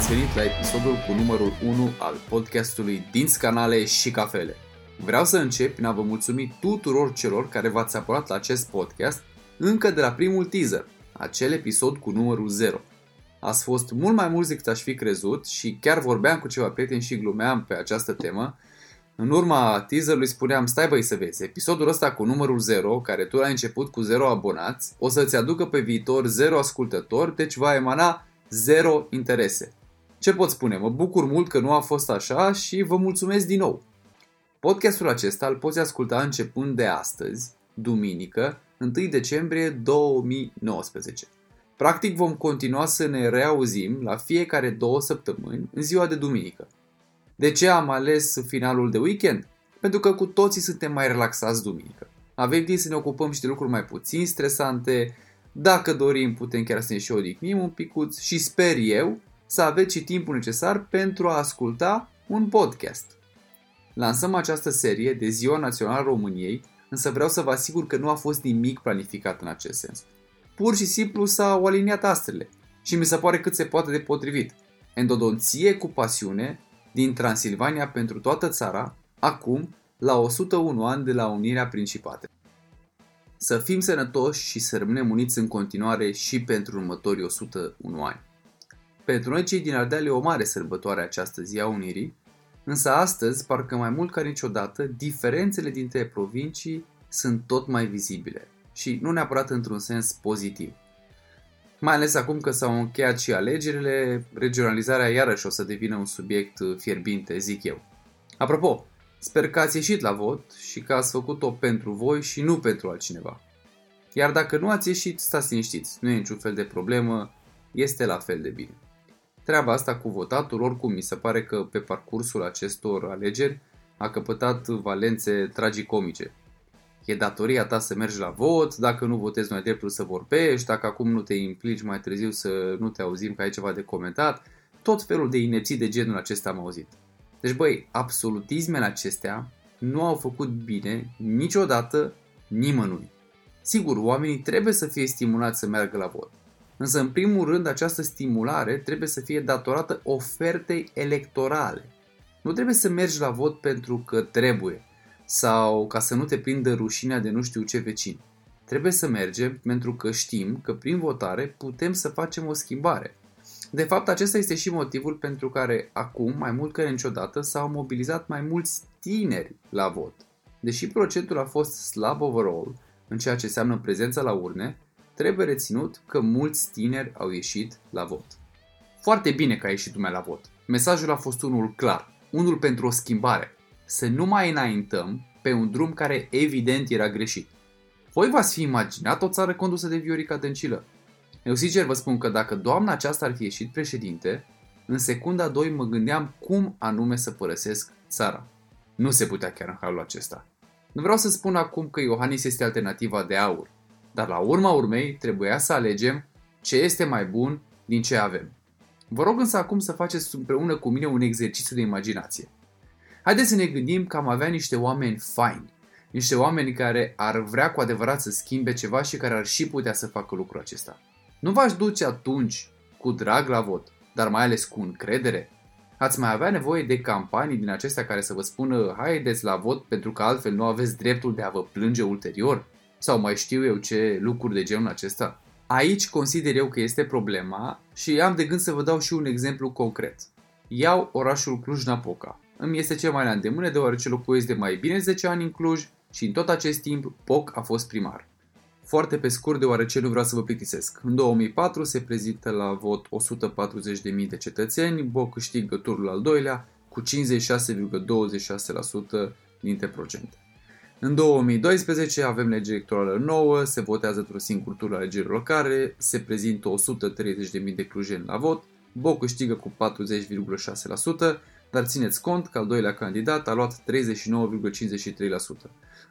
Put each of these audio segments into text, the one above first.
ați venit la episodul cu numărul 1 al podcastului din Canale și Cafele. Vreau să încep prin a vă mulțumi tuturor celor care v-ați apucat la acest podcast încă de la primul teaser, acel episod cu numărul 0. Ați fost mult mai mulți decât aș fi crezut și chiar vorbeam cu ceva prieteni și glumeam pe această temă. În urma teaserului spuneam, stai băi să vezi, episodul ăsta cu numărul 0, care tu l-ai început cu 0 abonați, o să-ți aducă pe viitor 0 ascultători, deci va emana 0 interese. Ce pot spune? Mă bucur mult că nu a fost așa și vă mulțumesc din nou. Podcastul acesta îl poți asculta începând de astăzi, duminică, 1 decembrie 2019. Practic vom continua să ne reauzim la fiecare două săptămâni în ziua de duminică. De ce am ales finalul de weekend? Pentru că cu toții suntem mai relaxați duminică. Avem timp să ne ocupăm și de lucruri mai puțin stresante, dacă dorim putem chiar să ne și odihnim un picuț și sper eu să aveți și timpul necesar pentru a asculta un podcast. Lansăm această serie de Ziua Națională României, însă vreau să vă asigur că nu a fost nimic planificat în acest sens. Pur și simplu s-au aliniat astrele și mi se pare cât se poate de potrivit. Endodonție cu pasiune din Transilvania pentru toată țara, acum la 101 ani de la Unirea Principate. Să fim sănătoși și să rămânem uniți în continuare și pentru următorii 101 ani. Pentru noi cei din Ardeal e o mare sărbătoare această zi a Unirii, însă astăzi, parcă mai mult ca niciodată, diferențele dintre provincii sunt tot mai vizibile și nu neapărat într-un sens pozitiv. Mai ales acum că s-au încheiat și alegerile, regionalizarea iarăși o să devină un subiect fierbinte, zic eu. Apropo, sper că ați ieșit la vot și că ați făcut-o pentru voi și nu pentru altcineva. Iar dacă nu ați ieșit, stați liniștiți, nu e niciun fel de problemă, este la fel de bine. Treaba asta cu votatul, oricum, mi se pare că pe parcursul acestor alegeri a căpătat valențe tragicomice. E datoria ta să mergi la vot, dacă nu votezi nu ai dreptul să vorbești, dacă acum nu te implici mai târziu să nu te auzim că ai ceva de comentat, tot felul de inepții de genul acesta am auzit. Deci băi, absolutismele acestea nu au făcut bine niciodată nimănui. Sigur, oamenii trebuie să fie stimulați să meargă la vot. Însă, în primul rând, această stimulare trebuie să fie datorată ofertei electorale. Nu trebuie să mergi la vot pentru că trebuie sau ca să nu te prindă rușinea de nu știu ce vecin. Trebuie să mergem pentru că știm că prin votare putem să facem o schimbare. De fapt, acesta este și motivul pentru care acum, mai mult ca niciodată, s-au mobilizat mai mulți tineri la vot. Deși procentul a fost slab overall în ceea ce înseamnă prezența la urne, trebuie reținut că mulți tineri au ieșit la vot. Foarte bine că a ieșit lumea la vot. Mesajul a fost unul clar, unul pentru o schimbare. Să nu mai înaintăm pe un drum care evident era greșit. Voi v-ați fi imaginat o țară condusă de Viorica Dăncilă? Eu sincer vă spun că dacă doamna aceasta ar fi ieșit președinte, în secunda 2 mă gândeam cum anume să părăsesc țara. Nu se putea chiar în halul acesta. Nu vreau să spun acum că Iohannis este alternativa de aur, dar la urma urmei trebuia să alegem ce este mai bun din ce avem. Vă rog însă acum să faceți împreună cu mine un exercițiu de imaginație. Haideți să ne gândim că am avea niște oameni faini, niște oameni care ar vrea cu adevărat să schimbe ceva și care ar și putea să facă lucrul acesta. Nu v-aș duce atunci cu drag la vot, dar mai ales cu încredere? Ați mai avea nevoie de campanii din acestea care să vă spună haideți la vot pentru că altfel nu aveți dreptul de a vă plânge ulterior? Sau mai știu eu ce lucruri de genul acesta? Aici consider eu că este problema și am de gând să vă dau și un exemplu concret. Iau orașul Cluj-Napoca. Îmi este cel mai la îndemână deoarece locuiesc de mai bine 10 ani în Cluj și în tot acest timp POC a fost primar. Foarte pe scurt, deoarece nu vreau să vă plictisesc. În 2004 se prezintă la vot 140.000 de cetățeni, BOC câștigă turul al doilea cu 56,26% dintre procente. În 2012 avem lege electorală nouă, se votează într-un singur tur la alegerile locale, se prezintă 130.000 de clujeni la vot, BOC câștigă cu 40,6%, dar țineți cont că al doilea candidat a luat 39,53%.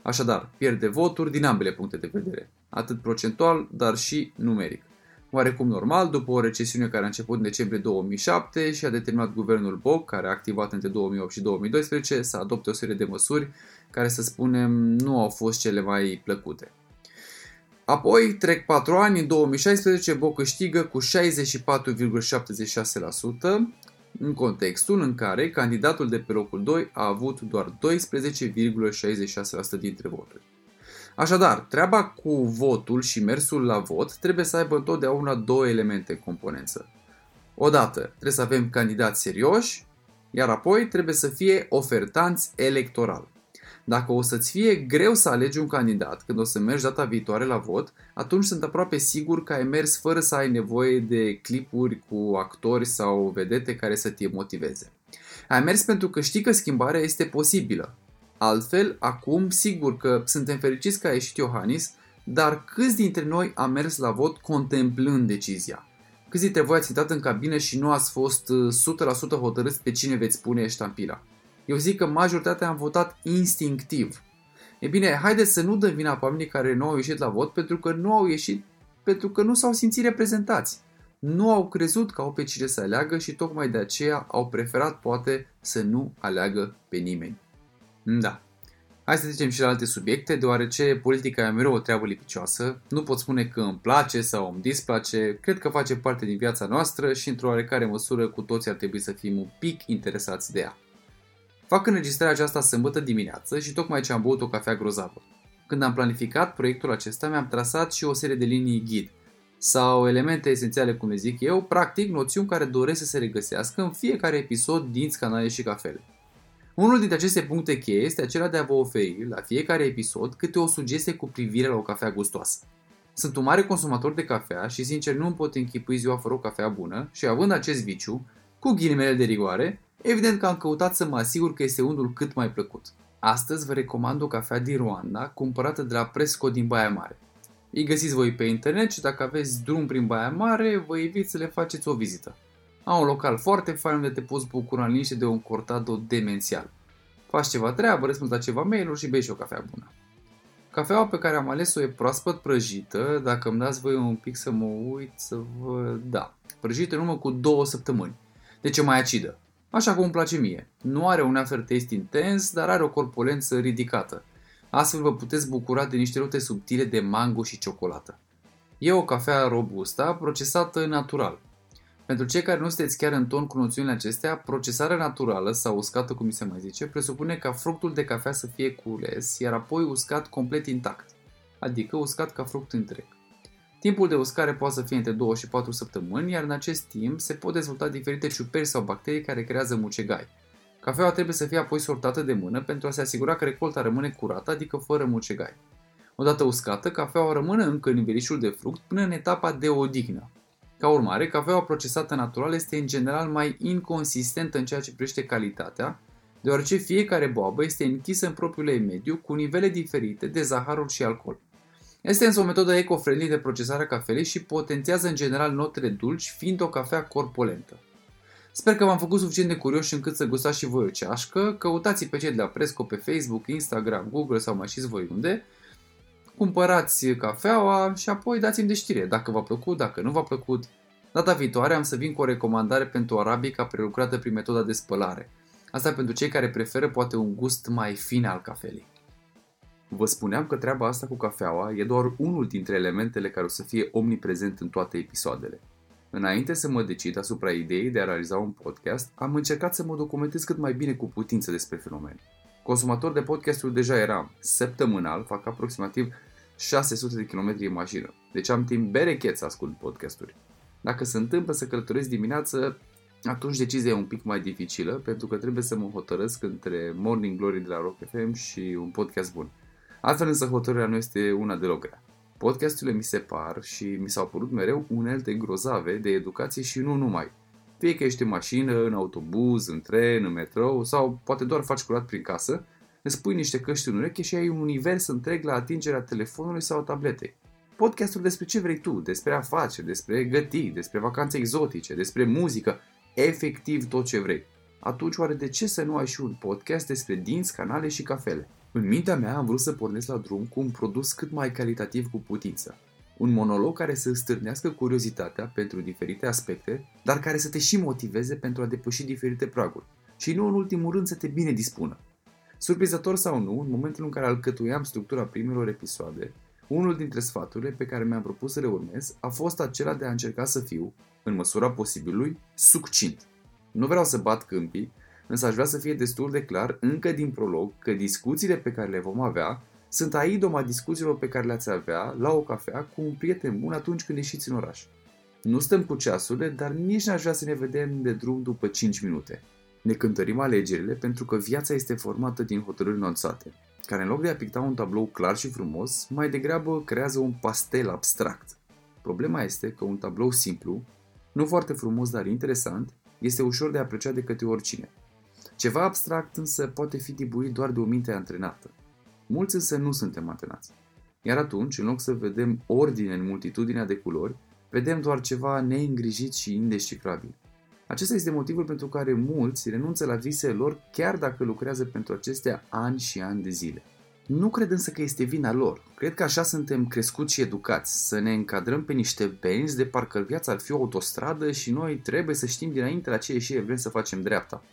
Așadar, pierde voturi din ambele puncte de vedere, atât procentual, dar și numeric. Oarecum normal, după o recesiune care a început în decembrie 2007 și a determinat guvernul Boc, care a activat între 2008 și 2012, să adopte o serie de măsuri care, să spunem, nu au fost cele mai plăcute. Apoi trec 4 ani, în 2016 Boc câștigă cu 64,76%, în contextul în care candidatul de pe locul 2 a avut doar 12,66% dintre voturi. Așadar, treaba cu votul și mersul la vot trebuie să aibă întotdeauna două elemente în componență. Odată, trebuie să avem candidați serioși, iar apoi trebuie să fie ofertanți electoral. Dacă o să-ți fie greu să alegi un candidat când o să mergi data viitoare la vot, atunci sunt aproape sigur că ai mers fără să ai nevoie de clipuri cu actori sau vedete care să te motiveze. Ai mers pentru că știi că schimbarea este posibilă. Altfel, acum, sigur că suntem fericiți că a ieșit Iohannis, dar câți dintre noi am mers la vot contemplând decizia? Câți dintre voi ați intrat în cabină și nu ați fost 100% uh, hotărâți pe cine veți pune ștampila? Eu zic că majoritatea am votat instinctiv. E bine, haideți să nu dăm vina pe oamenii care nu au ieșit la vot pentru că nu au ieșit pentru că nu s-au simțit reprezentați. Nu au crezut că au pe cine să aleagă și tocmai de aceea au preferat poate să nu aleagă pe nimeni. Da. Hai să zicem și la alte subiecte, deoarece politica e mereu o treabă lipicioasă. Nu pot spune că îmi place sau îmi displace, cred că face parte din viața noastră și într-o oarecare măsură cu toții ar trebui să fim un pic interesați de ea. Fac înregistrarea aceasta sâmbătă dimineață și tocmai ce am băut o cafea grozavă. Când am planificat proiectul acesta, mi-am trasat și o serie de linii ghid, sau elemente esențiale, cum le zic eu, practic noțiuni care doresc să se regăsească în fiecare episod din canale și cafele. Unul dintre aceste puncte cheie este acela de a vă oferi la fiecare episod câte o sugestie cu privire la o cafea gustoasă. Sunt un mare consumator de cafea și sincer nu îmi pot închipui ziua fără o cafea bună și având acest viciu, cu ghilimele de rigoare, Evident că am căutat să mă asigur că este unul cât mai plăcut. Astăzi vă recomand o cafea din Rwanda, cumpărată de la Presco din Baia Mare. Îi găsiți voi pe internet și dacă aveți drum prin Baia Mare, vă invit să le faceți o vizită. Au un local foarte fain unde te poți bucura în liniște de un cortado demențial. Faci ceva treabă, răspunzi la ceva mail-uri și bei și o cafea bună. Cafeaua pe care am ales-o e proaspăt prăjită, dacă îmi dați voi un pic să mă uit, să vă... Da, prăjită în urmă cu două săptămâni. Deci e mai acidă așa cum îmi place mie. Nu are un aftertaste intens, dar are o corpulență ridicată. Astfel vă puteți bucura de niște note subtile de mango și ciocolată. E o cafea robusta, procesată natural. Pentru cei care nu sunteți chiar în ton cu noțiunile acestea, procesarea naturală sau uscată, cum mi se mai zice, presupune ca fructul de cafea să fie cules, iar apoi uscat complet intact, adică uscat ca fruct întreg. Timpul de uscare poate să fie între 2 și 4 săptămâni, iar în acest timp se pot dezvolta diferite ciuperi sau bacterii care creează mucegai. Cafeaua trebuie să fie apoi sortată de mână pentru a se asigura că recolta rămâne curată, adică fără mucegai. Odată uscată, cafeaua rămâne încă în nivelișul de fruct până în etapa de odihnă. Ca urmare, cafeaua procesată natural este în general mai inconsistentă în ceea ce privește calitatea, deoarece fiecare boabă este închisă în propriul ei mediu cu nivele diferite de zaharul și alcool. Este însă o metodă eco-friendly de procesare a cafelei și potențiază în general notele dulci, fiind o cafea corpolentă. Sper că v-am făcut suficient de curioși încât să gustați și voi o ceașcă, căutați pe cei de la Presco pe Facebook, Instagram, Google sau mai știți voi unde, cumpărați cafeaua și apoi dați-mi de știre dacă v-a plăcut, dacă nu v-a plăcut. Data viitoare am să vin cu o recomandare pentru arabica prelucrată prin metoda de spălare. Asta pentru cei care preferă poate un gust mai fin al cafelei. Vă spuneam că treaba asta cu cafeaua e doar unul dintre elementele care o să fie omniprezent în toate episoadele. Înainte să mă decid asupra ideii de a realiza un podcast, am încercat să mă documentez cât mai bine cu putință despre fenomen. Consumator de podcasturi deja eram. Săptămânal fac aproximativ 600 de km în mașină. Deci am timp berechet să ascult podcasturi. Dacă se întâmplă să călătoresc dimineață, atunci decizia e un pic mai dificilă, pentru că trebuie să mă hotărăsc între Morning Glory de la Rock FM și un podcast bun. Altfel însă hotărârea nu este una deloc grea. Podcasturile mi se par și mi s-au părut mereu unelte grozave de educație și nu numai. Fie că ești în mașină, în autobuz, în tren, în metrou sau poate doar faci curat prin casă, îți pui niște căști în ureche și ai un univers întreg la atingerea telefonului sau tabletei. Podcastul despre ce vrei tu, despre afaceri, despre găti, despre vacanțe exotice, despre muzică, efectiv tot ce vrei. Atunci oare de ce să nu ai și un podcast despre dinți, canale și cafele? În mintea mea am vrut să pornesc la drum cu un produs cât mai calitativ cu putință. Un monolog care să stârnească curiozitatea pentru diferite aspecte, dar care să te și motiveze pentru a depăși diferite praguri. Și nu în ultimul rând să te bine dispună. Surprizător sau nu, în momentul în care alcătuiam structura primelor episoade, unul dintre sfaturile pe care mi-am propus să le urmez a fost acela de a încerca să fiu, în măsura posibilului, succint. Nu vreau să bat câmpii, însă aș vrea să fie destul de clar încă din prolog că discuțiile pe care le vom avea sunt aidoma discuțiilor pe care le-ați avea la o cafea cu un prieten bun atunci când ieșiți în oraș. Nu stăm cu ceasurile, dar nici n-aș vrea să ne vedem de drum după 5 minute. Ne cântărim alegerile pentru că viața este formată din hotărâri nonțate, care în loc de a picta un tablou clar și frumos, mai degrabă creează un pastel abstract. Problema este că un tablou simplu, nu foarte frumos, dar interesant, este ușor de apreciat de către oricine. Ceva abstract însă poate fi dibuit doar de o minte antrenată. Mulți însă nu suntem antrenați. Iar atunci, în loc să vedem ordine în multitudinea de culori, vedem doar ceva neîngrijit și indescifrabil. Acesta este motivul pentru care mulți renunță la visele lor chiar dacă lucrează pentru acestea ani și ani de zile. Nu cred însă că este vina lor. Cred că așa suntem crescuți și educați, să ne încadrăm pe niște benzi de parcă viața ar fi o autostradă și noi trebuie să știm dinainte la ce ieșire vrem să facem dreapta.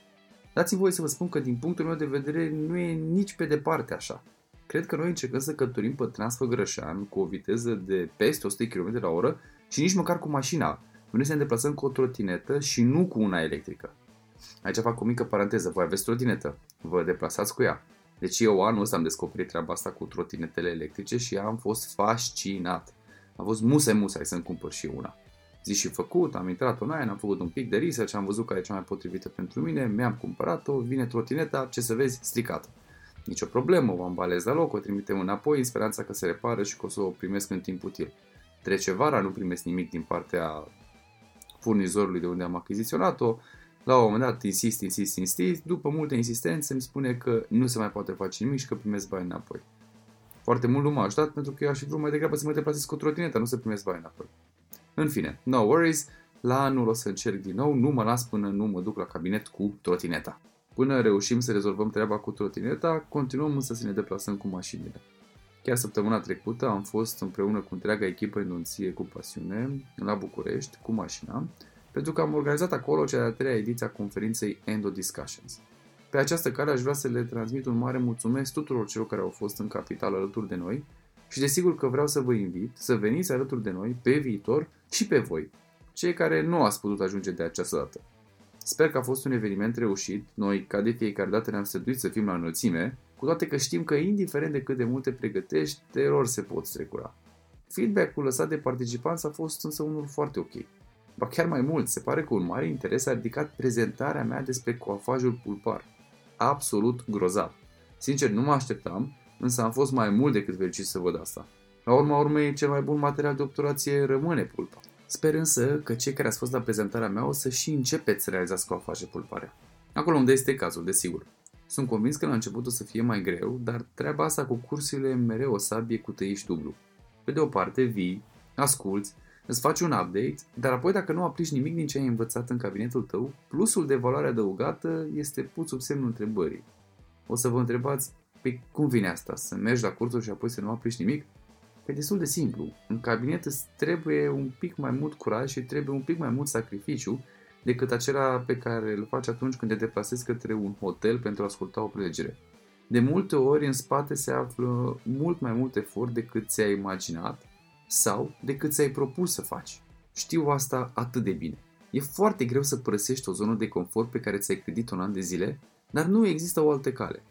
Dați-mi voie să vă spun că din punctul meu de vedere nu e nici pe departe așa. Cred că noi încercăm să călătorim pe Transfăgărășan cu o viteză de peste 100 km la oră și nici măcar cu mașina. Noi să ne deplasăm cu o trotinetă și nu cu una electrică. Aici fac o mică paranteză. Voi aveți trotinetă. Vă deplasați cu ea. Deci eu anul ăsta am descoperit treaba asta cu trotinetele electrice și am fost fascinat. A fost musai musai să-mi cumpăr și una. Zi și făcut, am intrat online, am făcut un pic de research, am văzut care e cea mai potrivită pentru mine, mi-am cumpărat-o, vine trotineta, ce să vezi, stricată. Nici o problemă, o ambalez la loc, o trimitem înapoi în speranța că se repară și că o să o primesc în timp util. Trece vara, nu primesc nimic din partea furnizorului de unde am achiziționat-o, la un moment dat insist, insist, insist, după multe insistențe îmi spune că nu se mai poate face nimic și că primesc bani înapoi. Foarte mult nu m-a ajutat pentru că eu aș fi vrut mai degrabă să mă deplasez cu trotineta, nu să primesc bani înapoi. În fine, no worries, la anul o să încerc din nou, nu mă las până nu mă duc la cabinet cu trotineta. Până reușim să rezolvăm treaba cu trotineta, continuăm însă să ne deplasăm cu mașinile. Chiar săptămâna trecută am fost împreună cu întreaga echipă Enunție cu pasiune la București cu mașina, pentru că am organizat acolo cea de-a treia ediție a conferinței Endo Discussions. Pe această cale aș vrea să le transmit un mare mulțumesc tuturor celor care au fost în capital alături de noi și desigur că vreau să vă invit să veniți alături de noi pe viitor și pe voi, cei care nu ați putut ajunge de această dată. Sper că a fost un eveniment reușit, noi ca de fiecare dată ne-am străduit să fim la înălțime, cu toate că știm că indiferent de cât de multe pregătești, de erori se pot strecura. Feedback-ul lăsat de participanți a fost însă unul foarte ok. Ba chiar mai mult, se pare că un mare interes a ridicat prezentarea mea despre coafajul pulpar. Absolut grozav. Sincer, nu mă așteptam, însă am fost mai mult decât fericit să văd asta. La urma urmei, cel mai bun material de obturație rămâne pulpa. Sper însă că cei care ați fost la prezentarea mea o să și începeți să realizați coafaje pulpare. Acolo unde este cazul, desigur. Sunt convins că la început o să fie mai greu, dar treaba asta cu cursurile mereu o sabie cu tăiș dublu. Pe de o parte, vii, asculți, îți faci un update, dar apoi dacă nu aplici nimic din ce ai învățat în cabinetul tău, plusul de valoare adăugată este pus sub semnul întrebării. O să vă întrebați, pe păi cum vine asta? Să mergi la cursuri și apoi să nu aplici nimic? Pe destul de simplu. În cabinet îți trebuie un pic mai mult curaj și trebuie un pic mai mult sacrificiu decât acela pe care îl faci atunci când te deplasezi către un hotel pentru a asculta o prelegere. De multe ori în spate se află mult mai mult efort decât ți-ai imaginat sau decât ți-ai propus să faci. Știu asta atât de bine. E foarte greu să părăsești o zonă de confort pe care ți-ai credit un an de zile, dar nu există o altă cale.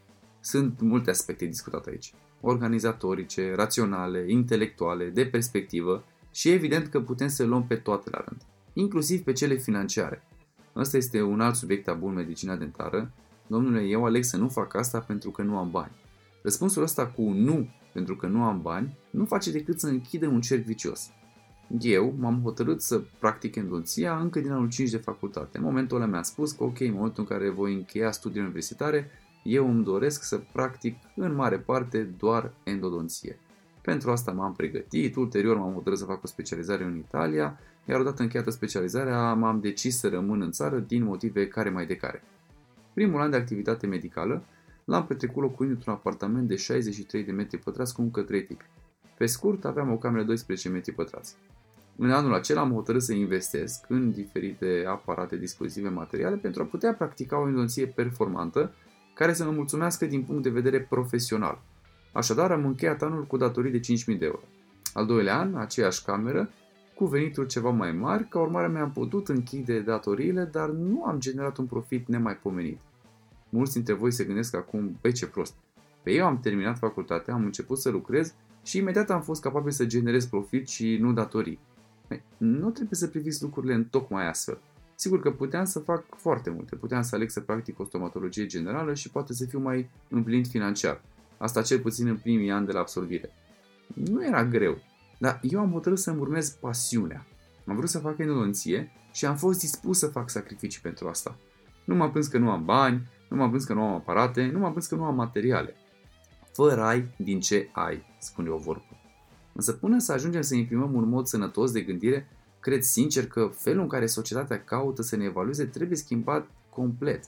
Sunt multe aspecte discutate aici. Organizatorice, raționale, intelectuale, de perspectivă și evident că putem să luăm pe toate la rând inclusiv pe cele financiare. Ăsta este un alt subiect tabu în medicina dentară. Domnule, eu aleg să nu fac asta pentru că nu am bani. Răspunsul ăsta cu nu pentru că nu am bani nu face decât să închidă un cerc vicios. Eu m-am hotărât să practic endodonția încă din anul 5 de facultate. În momentul ăla mi-am spus că ok, în momentul în care voi încheia studiile universitare, eu îmi doresc să practic în mare parte doar endodonție. Pentru asta m-am pregătit, ulterior m-am hotărât să fac o specializare în Italia iar odată încheiată specializarea m-am decis să rămân în țară din motive care mai de care. Primul an de activitate medicală l-am petrecut locuind într-un apartament de 63 de metri pătrați cu încă 3 tipi. Pe scurt, aveam o cameră de 12 metri pătrați. În anul acela am hotărât să investesc în diferite aparate, dispozitive, materiale pentru a putea practica o indonție performantă care să mă mulțumească din punct de vedere profesional. Așadar, am încheiat anul cu datorii de 5.000 de euro. Al doilea an, aceeași cameră, cu venituri ceva mai mari, ca urmare mi-am putut închide datoriile, dar nu am generat un profit nemaipomenit. Mulți dintre voi se gândesc acum, pe ce prost. Pe eu am terminat facultatea, am început să lucrez și imediat am fost capabil să generez profit și nu datorii. Nu trebuie să priviți lucrurile în tocmai astfel. Sigur că puteam să fac foarte multe. Puteam să aleg să practic o stomatologie generală și poate să fiu mai împlinit financiar. Asta cel puțin în primii ani de la absolvire. Nu era greu, dar eu am hotărât să-mi urmez pasiunea. Am vrut să fac endodonție și am fost dispus să fac sacrificii pentru asta. Nu m-am plâns că nu am bani, nu m-am plâns că nu am aparate, nu m-am plâns că nu am materiale. Fără ai din ce ai, spune o vorbă. Însă până să ajungem să imprimăm un mod sănătos de gândire, cred sincer că felul în care societatea caută să ne evalueze trebuie schimbat complet.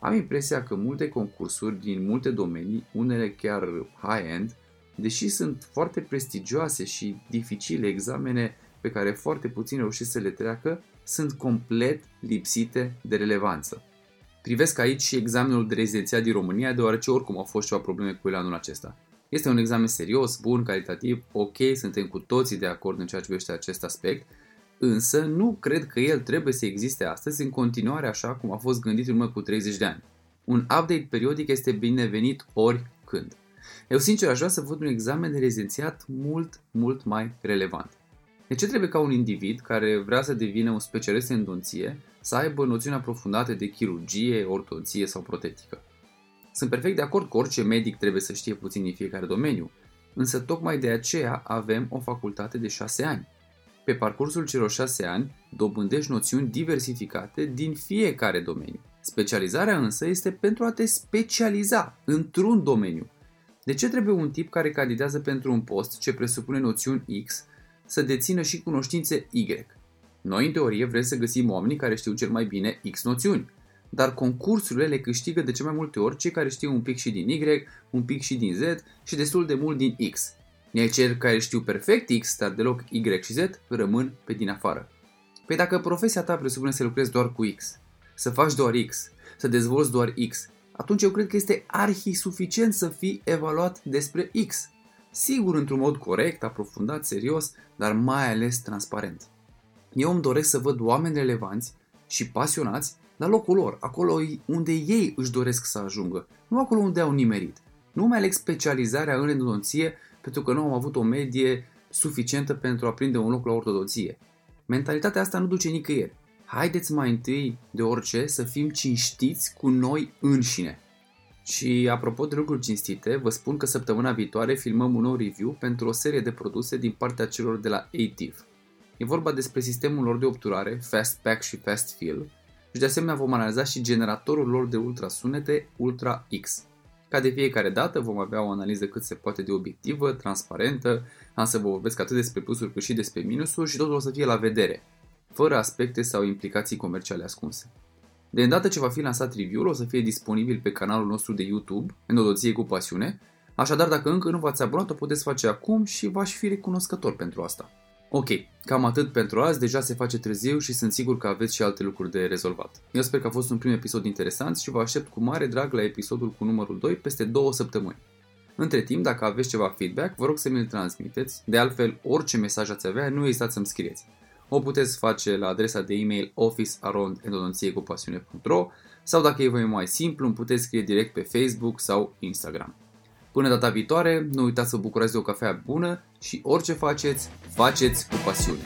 Am impresia că multe concursuri din multe domenii, unele chiar high-end, deși sunt foarte prestigioase și dificile examene pe care foarte puțini reușesc să le treacă, sunt complet lipsite de relevanță. Privesc aici și examenul de rezidențiat din România, deoarece oricum au fost ceva probleme cu el anul acesta. Este un examen serios, bun, calitativ, ok, suntem cu toții de acord în ceea ce privește acest aspect, însă nu cred că el trebuie să existe astăzi în continuare așa cum a fost gândit în urmă cu 30 de ani. Un update periodic este binevenit oricând. Eu sincer aș vrea să văd un examen de rezidențiat mult, mult mai relevant. De ce trebuie ca un individ care vrea să devină un specialist în endonție să aibă noțiuni aprofundate de chirurgie, ortodonție sau protetică? Sunt perfect de acord că orice medic trebuie să știe puțin din fiecare domeniu, însă tocmai de aceea avem o facultate de 6 ani. Pe parcursul celor 6 ani dobândești noțiuni diversificate din fiecare domeniu. Specializarea însă este pentru a te specializa într-un domeniu. De ce trebuie un tip care candidează pentru un post ce presupune noțiuni X să dețină și cunoștințe Y? Noi, în teorie, vrem să găsim oamenii care știu cel mai bine X noțiuni dar concursurile le câștigă de ce mai multe ori cei care știu un pic și din Y, un pic și din Z și destul de mult din X. Iar cei care știu perfect X, dar deloc Y și Z, rămân pe din afară. Păi dacă profesia ta presupune să lucrezi doar cu X, să faci doar X, să dezvolți doar X, atunci eu cred că este arhi suficient să fii evaluat despre X. Sigur, într-un mod corect, aprofundat, serios, dar mai ales transparent. Eu îmi doresc să văd oameni relevanți și pasionați la locul lor, acolo unde ei își doresc să ajungă, nu acolo unde au nimerit. Nu mai aleg specializarea în endodonție pentru că nu am avut o medie suficientă pentru a prinde un loc la ortodonție. Mentalitatea asta nu duce nicăieri. Haideți mai întâi de orice să fim cinstiți cu noi înșine. Și apropo de lucruri cinstite, vă spun că săptămâna viitoare filmăm un nou review pentru o serie de produse din partea celor de la ATIV. E vorba despre sistemul lor de obturare, Fast Pack și Fast Fill, și de asemenea vom analiza și generatorul lor de ultrasunete Ultra X. Ca de fiecare dată vom avea o analiză cât se poate de obiectivă, transparentă, am să vă vorbesc atât despre plusuri cât și despre minusuri și totul o să fie la vedere, fără aspecte sau implicații comerciale ascunse. De îndată ce va fi lansat review-ul, o să fie disponibil pe canalul nostru de YouTube, Endodoție cu pasiune, așadar dacă încă nu v-ați abonat, o puteți face acum și v-aș fi recunoscător pentru asta. Ok, cam atât pentru azi, deja se face târziu și sunt sigur că aveți și alte lucruri de rezolvat. Eu sper că a fost un prim episod interesant și vă aștept cu mare drag la episodul cu numărul 2 peste două săptămâni. Între timp, dacă aveți ceva feedback, vă rog să mi-l transmiteți, de altfel orice mesaj ați avea, nu ezitați să-mi scrieți. O puteți face la adresa de e-mail officearondendodonțiecupasiune.ro sau dacă e mai simplu, îmi puteți scrie direct pe Facebook sau Instagram. Până data viitoare, nu uitați să vă bucurați de o cafea bună și orice faceți, faceți cu pasiune.